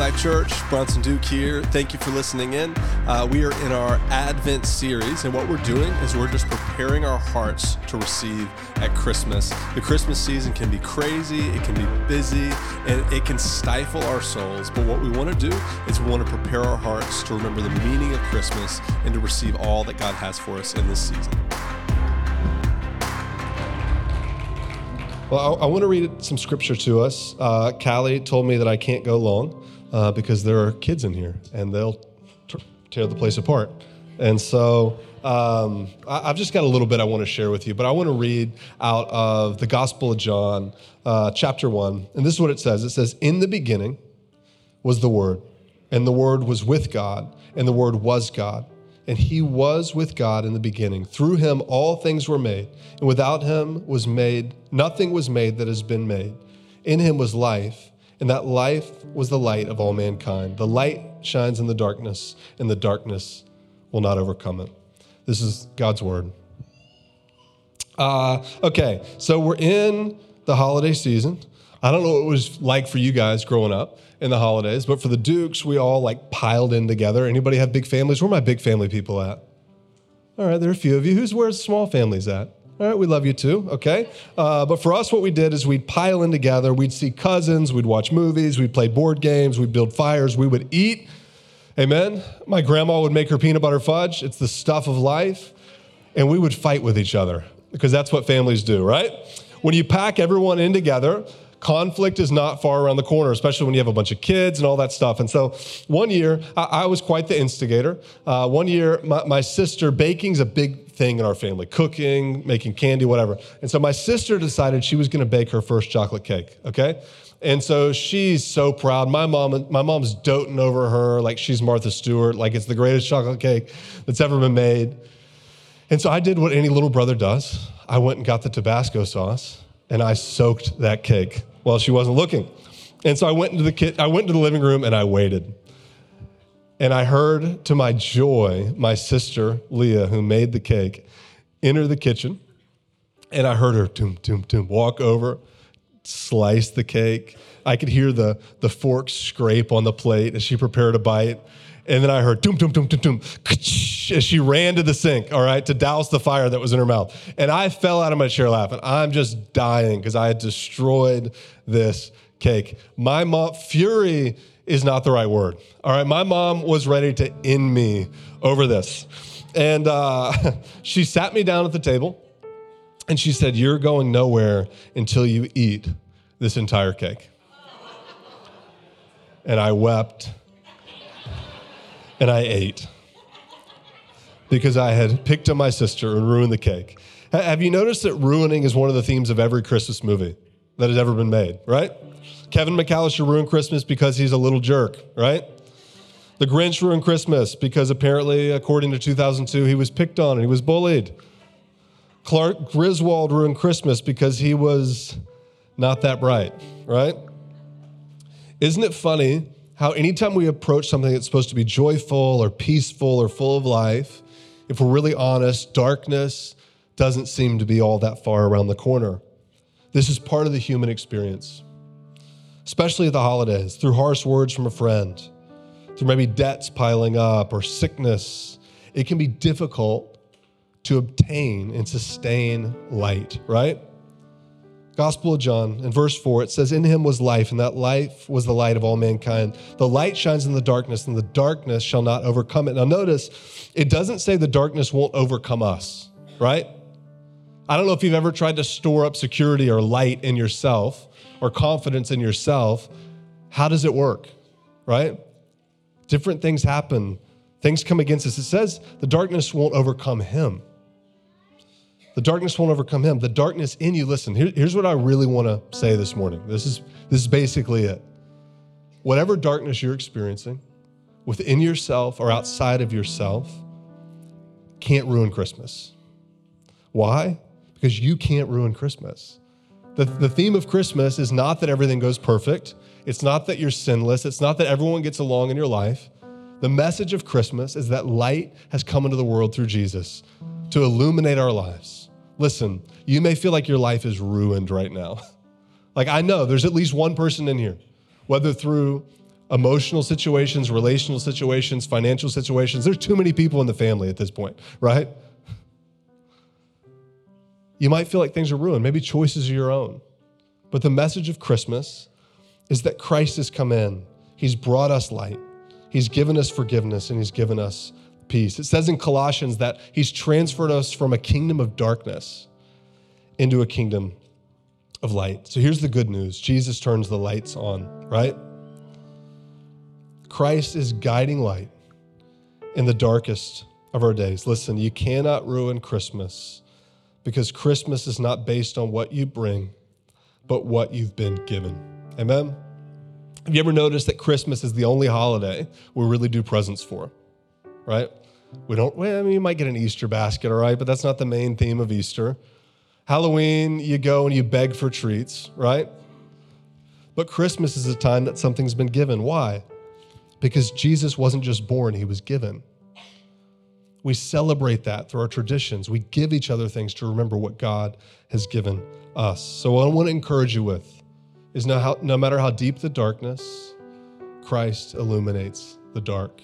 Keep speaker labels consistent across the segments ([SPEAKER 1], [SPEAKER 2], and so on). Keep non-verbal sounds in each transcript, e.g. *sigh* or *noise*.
[SPEAKER 1] Life Church, Bronson Duke here. Thank you for listening in. Uh, we are in our Advent series, and what we're doing is we're just preparing our hearts to receive at Christmas. The Christmas season can be crazy, it can be busy, and it can stifle our souls. But what we want to do is we want to prepare our hearts to remember the meaning of Christmas and to receive all that God has for us in this season. Well, I, I want to read some scripture to us. Uh, Callie told me that I can't go long uh, because there are kids in here and they'll t- tear the place apart. And so um, I, have just got a little bit I want to share with you, but I want to read out of the Gospel of John, uh, chapter 1. And this is what it says it says, In the beginning was the Word, and the Word was with God, and the Word was God and he was with God in the beginning. Through him all things were made, and without him was made nothing was made that has been made. In him was life, and that life was the light of all mankind. The light shines in the darkness, and the darkness will not overcome it. This is God's word. Uh, okay, so we're in the holiday season. I don't know what it was like for you guys growing up in the holidays, but for the Dukes, we all like piled in together. Anybody have big families? Where my big family people at? All right, there are a few of you. Who's where's small families at? All right, we love you too, okay? Uh, but for us, what we did is we'd pile in together. We'd see cousins, we'd watch movies, we'd play board games, we'd build fires, we would eat. Amen. My grandma would make her peanut butter fudge. It's the stuff of life. And we would fight with each other because that's what families do, right? When you pack everyone in together, conflict is not far around the corner, especially when you have a bunch of kids and all that stuff. And so one year, I, I was quite the instigator. Uh, one year, my, my sister, baking's a big thing in our family cooking, making candy, whatever. And so my sister decided she was going to bake her first chocolate cake, okay? And so she's so proud. My mom, my mom's doting over her like she's Martha Stewart, like it's the greatest chocolate cake that's ever been made. And so I did what any little brother does. I went and got the Tabasco sauce and I soaked that cake while she wasn't looking. And so I went into the kit, I went into the living room and I waited. And I heard to my joy my sister Leah, who made the cake, enter the kitchen. And I heard her toom, toom, toom, walk over, slice the cake. I could hear the, the fork scrape on the plate as she prepared a bite. And then I heard toom, toom, toom, doom, doom, as she ran to the sink, all right, to douse the fire that was in her mouth. And I fell out of my chair laughing. I'm just dying because I had destroyed this cake. My mom, fury is not the right word, all right? My mom was ready to end me over this. And uh, *laughs* she sat me down at the table and she said, You're going nowhere until you eat this entire cake. And I wept and I ate because I had picked on my sister and ruined the cake. Have you noticed that ruining is one of the themes of every Christmas movie that has ever been made, right? Kevin McAllister ruined Christmas because he's a little jerk, right? The Grinch ruined Christmas because apparently, according to 2002, he was picked on and he was bullied. Clark Griswold ruined Christmas because he was not that bright, right? Isn't it funny how anytime we approach something that's supposed to be joyful or peaceful or full of life, if we're really honest, darkness doesn't seem to be all that far around the corner. This is part of the human experience, especially at the holidays, through harsh words from a friend, through maybe debts piling up or sickness. It can be difficult to obtain and sustain light, right? Gospel of John, in verse 4, it says, In him was life, and that life was the light of all mankind. The light shines in the darkness, and the darkness shall not overcome it. Now, notice, it doesn't say the darkness won't overcome us, right? I don't know if you've ever tried to store up security or light in yourself or confidence in yourself. How does it work, right? Different things happen, things come against us. It says the darkness won't overcome him. The darkness won't overcome him. The darkness in you, listen, here, here's what I really want to say this morning. This is, this is basically it. Whatever darkness you're experiencing within yourself or outside of yourself can't ruin Christmas. Why? Because you can't ruin Christmas. The, the theme of Christmas is not that everything goes perfect. It's not that you're sinless. It's not that everyone gets along in your life. The message of Christmas is that light has come into the world through Jesus to illuminate our lives. Listen, you may feel like your life is ruined right now. *laughs* like I know there's at least one person in here, whether through emotional situations, relational situations, financial situations. There's too many people in the family at this point, right? You might feel like things are ruined. Maybe choices are your own. But the message of Christmas is that Christ has come in. He's brought us light. He's given us forgiveness and he's given us peace. It says in Colossians that he's transferred us from a kingdom of darkness into a kingdom of light. So here's the good news Jesus turns the lights on, right? Christ is guiding light in the darkest of our days. Listen, you cannot ruin Christmas because Christmas is not based on what you bring, but what you've been given. Amen? Have you ever noticed that Christmas is the only holiday we really do presents for? Right? We don't, well, I mean, you might get an Easter basket, all right, but that's not the main theme of Easter. Halloween, you go and you beg for treats, right? But Christmas is a time that something's been given. Why? because Jesus wasn't just born, he was given. We celebrate that through our traditions. We give each other things to remember what God has given us. So, I want to encourage you with is no, how, no matter how deep the darkness, Christ illuminates the dark.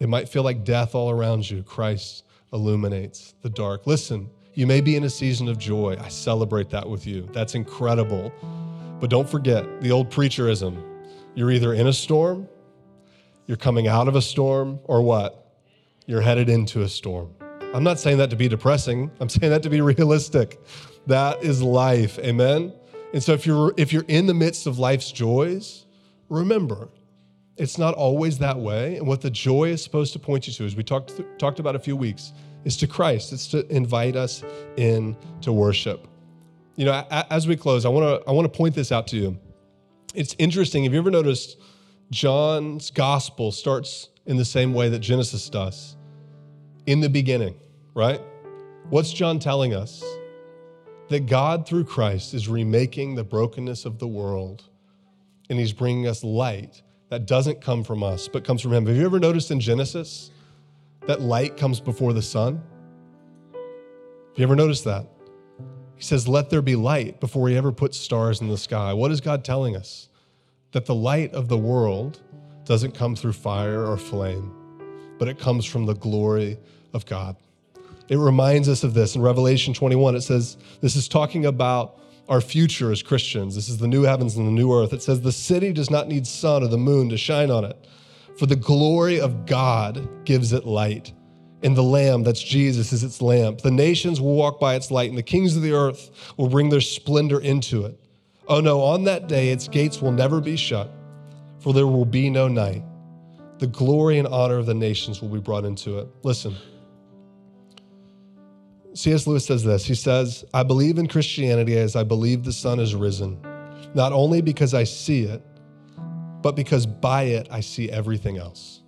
[SPEAKER 1] It might feel like death all around you. Christ illuminates the dark. Listen, you may be in a season of joy. I celebrate that with you. That's incredible. But don't forget the old preacherism. You're either in a storm you're coming out of a storm, or what? You're headed into a storm. I'm not saying that to be depressing. I'm saying that to be *laughs* realistic. That is life. Amen. And so if you're if you're in the midst of life's joys, remember, it's not always that way. And what the joy is supposed to point you to, as we talked th- talked about a few weeks, is to Christ. It's to invite us in to worship. You know, a- as we close, I want to I want to point this out to you. It's interesting. Have you ever noticed John's gospel starts in the same way that Genesis does in the beginning, right? What's John telling us? That God, through Christ, is remaking the brokenness of the world and he's bringing us light that doesn't come from us, but comes from him. Have you ever noticed in Genesis that light comes before the sun? Have you ever noticed that? He says, Let there be light before he ever puts stars in the sky. What is God telling us? that the light of the world doesn't come through fire or flame, but it comes from the glory of God. It reminds us of this in Revelation 21. It says, This is talking about our future as Christians. This is the new heavens and the new earth. It says, The city does not need sun or the moon to shine on it, for the glory of God gives it light. And the Lamb, that's Jesus, is its lamp. The nations will walk by its light, and the kings of the earth will bring their splendor into it. Oh no, on that day its gates will never be shut, for there will be no night. The glory and honor of the nations will be brought into it. Listen. C.S. Lewis says this. He says, I believe in Christianity as I believe the sun is risen, not only because I see it, but because by it I see everything else.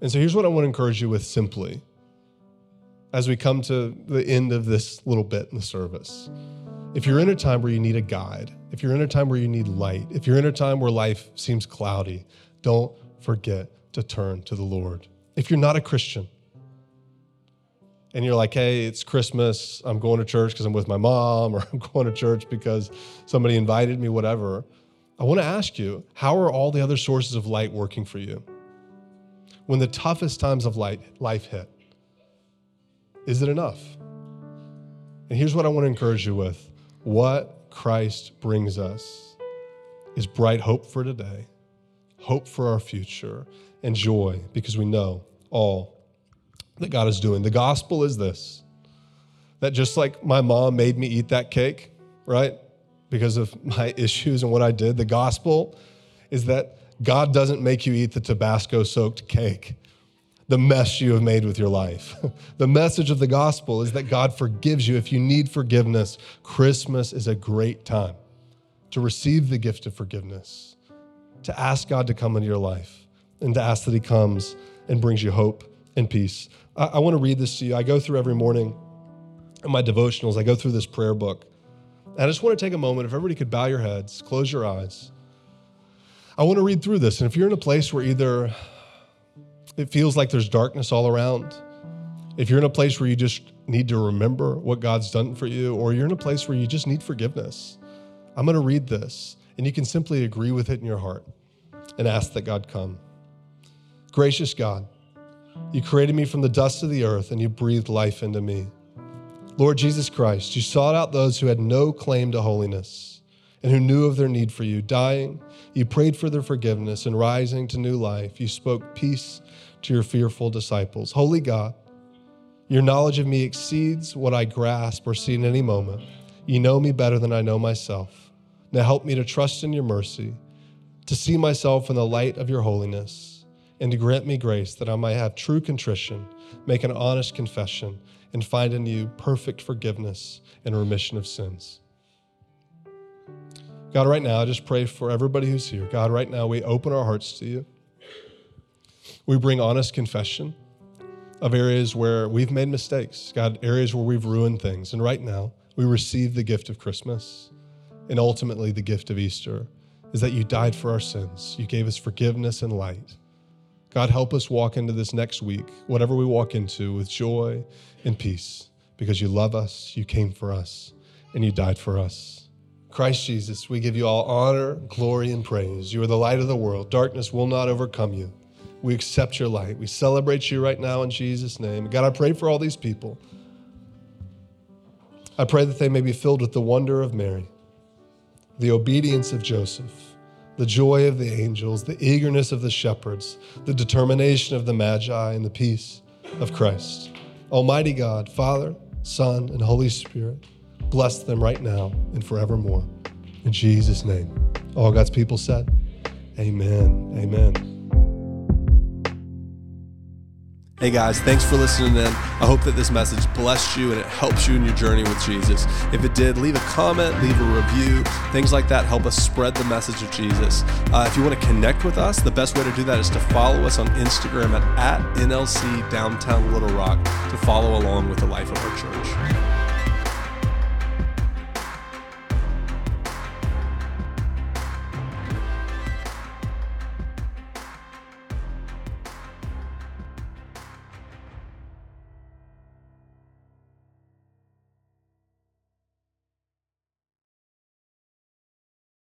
[SPEAKER 1] And so here's what I want to encourage you with simply as we come to the end of this little bit in the service. If you're in a time where you need a guide, if you're in a time where you need light, if you're in a time where life seems cloudy, don't forget to turn to the Lord. If you're not a Christian and you're like, hey, it's Christmas, I'm going to church because I'm with my mom, *laughs* or I'm going to church because somebody invited me, whatever, I want to ask you, how are all the other sources of light working for you? When the toughest times of light, life hit, is it enough? And here's what I want to encourage you with what Christ brings us is bright hope for today, hope for our future, and joy because we know all that God is doing. The gospel is this that just like my mom made me eat that cake, right? Because of *laughs* my issues and what I did, the gospel is that God doesn't make you eat the Tabasco soaked cake the mess you have made with your life. *laughs* the message of the gospel is that God forgives you if you need forgiveness. Christmas is a great time to receive the gift of forgiveness, to ask God to come into your life, and to ask that He comes and brings you hope and peace. I, I want to read this to you. I go through every morning in my devotionals, I go through this prayer book. And I just want to take a moment, if everybody could bow your heads, close your eyes. I want to read through this. And if you're in a place where either it feels like there's darkness all around, if you're in a place where you just need to remember what God's done for you, or you're in a place where you just need forgiveness, I'm going to read this and you can simply agree with it in your heart. and ask that God come. Gracious God, you created me from the dust of the earth and you breathed life into me. Lord Jesus Christ, you sought out those who had no claim to holiness and who knew of their need for you. Dying, you prayed for their forgiveness, and rising to new life, you spoke peace to your fearful disciples. Holy God, your knowledge of me exceeds what I grasp or see in any moment. You know me better than I know myself. Now help me to trust in your mercy, to see myself in the light of your holiness, and to grant me grace that I might have true contrition, make an honest confession, and find in you perfect forgiveness and remission of sins. God, right now, I just pray for everybody who's here. God, right now, we open our hearts to you. We bring honest confession of areas where we've made mistakes, God, areas where we've ruined things. And right now, we receive the gift of Christmas and ultimately the gift of Easter is that you died for our sins. You gave us forgiveness and light. God, help us walk into this next week, whatever we walk into, with joy and peace because you love us, you came for us, and you died for us. Christ Jesus, we give you all honor, glory, and praise. You are the light of the world. Darkness will not overcome you. We accept your light. We celebrate you right now in Jesus' name. God, I pray for all these people. I pray that they may be filled with the wonder of Mary, the obedience of Joseph, the joy of the angels, the eagerness of the shepherds, the determination of the Magi, and the peace of Christ. Almighty God, Father, Son, and Holy Spirit, bless them right now and forevermore. In Jesus' name. All God's people said, Amen. Amen. Hey guys, thanks for listening in. I hope that this message blessed you and it helps you in your journey with Jesus. If it did, leave a comment, leave a review. Things like that help us spread the message of Jesus. Uh, if you want to connect with us, the best way to do that is to follow us on Instagram at, at NLC Downtown Little Rock to follow along with the life of our church.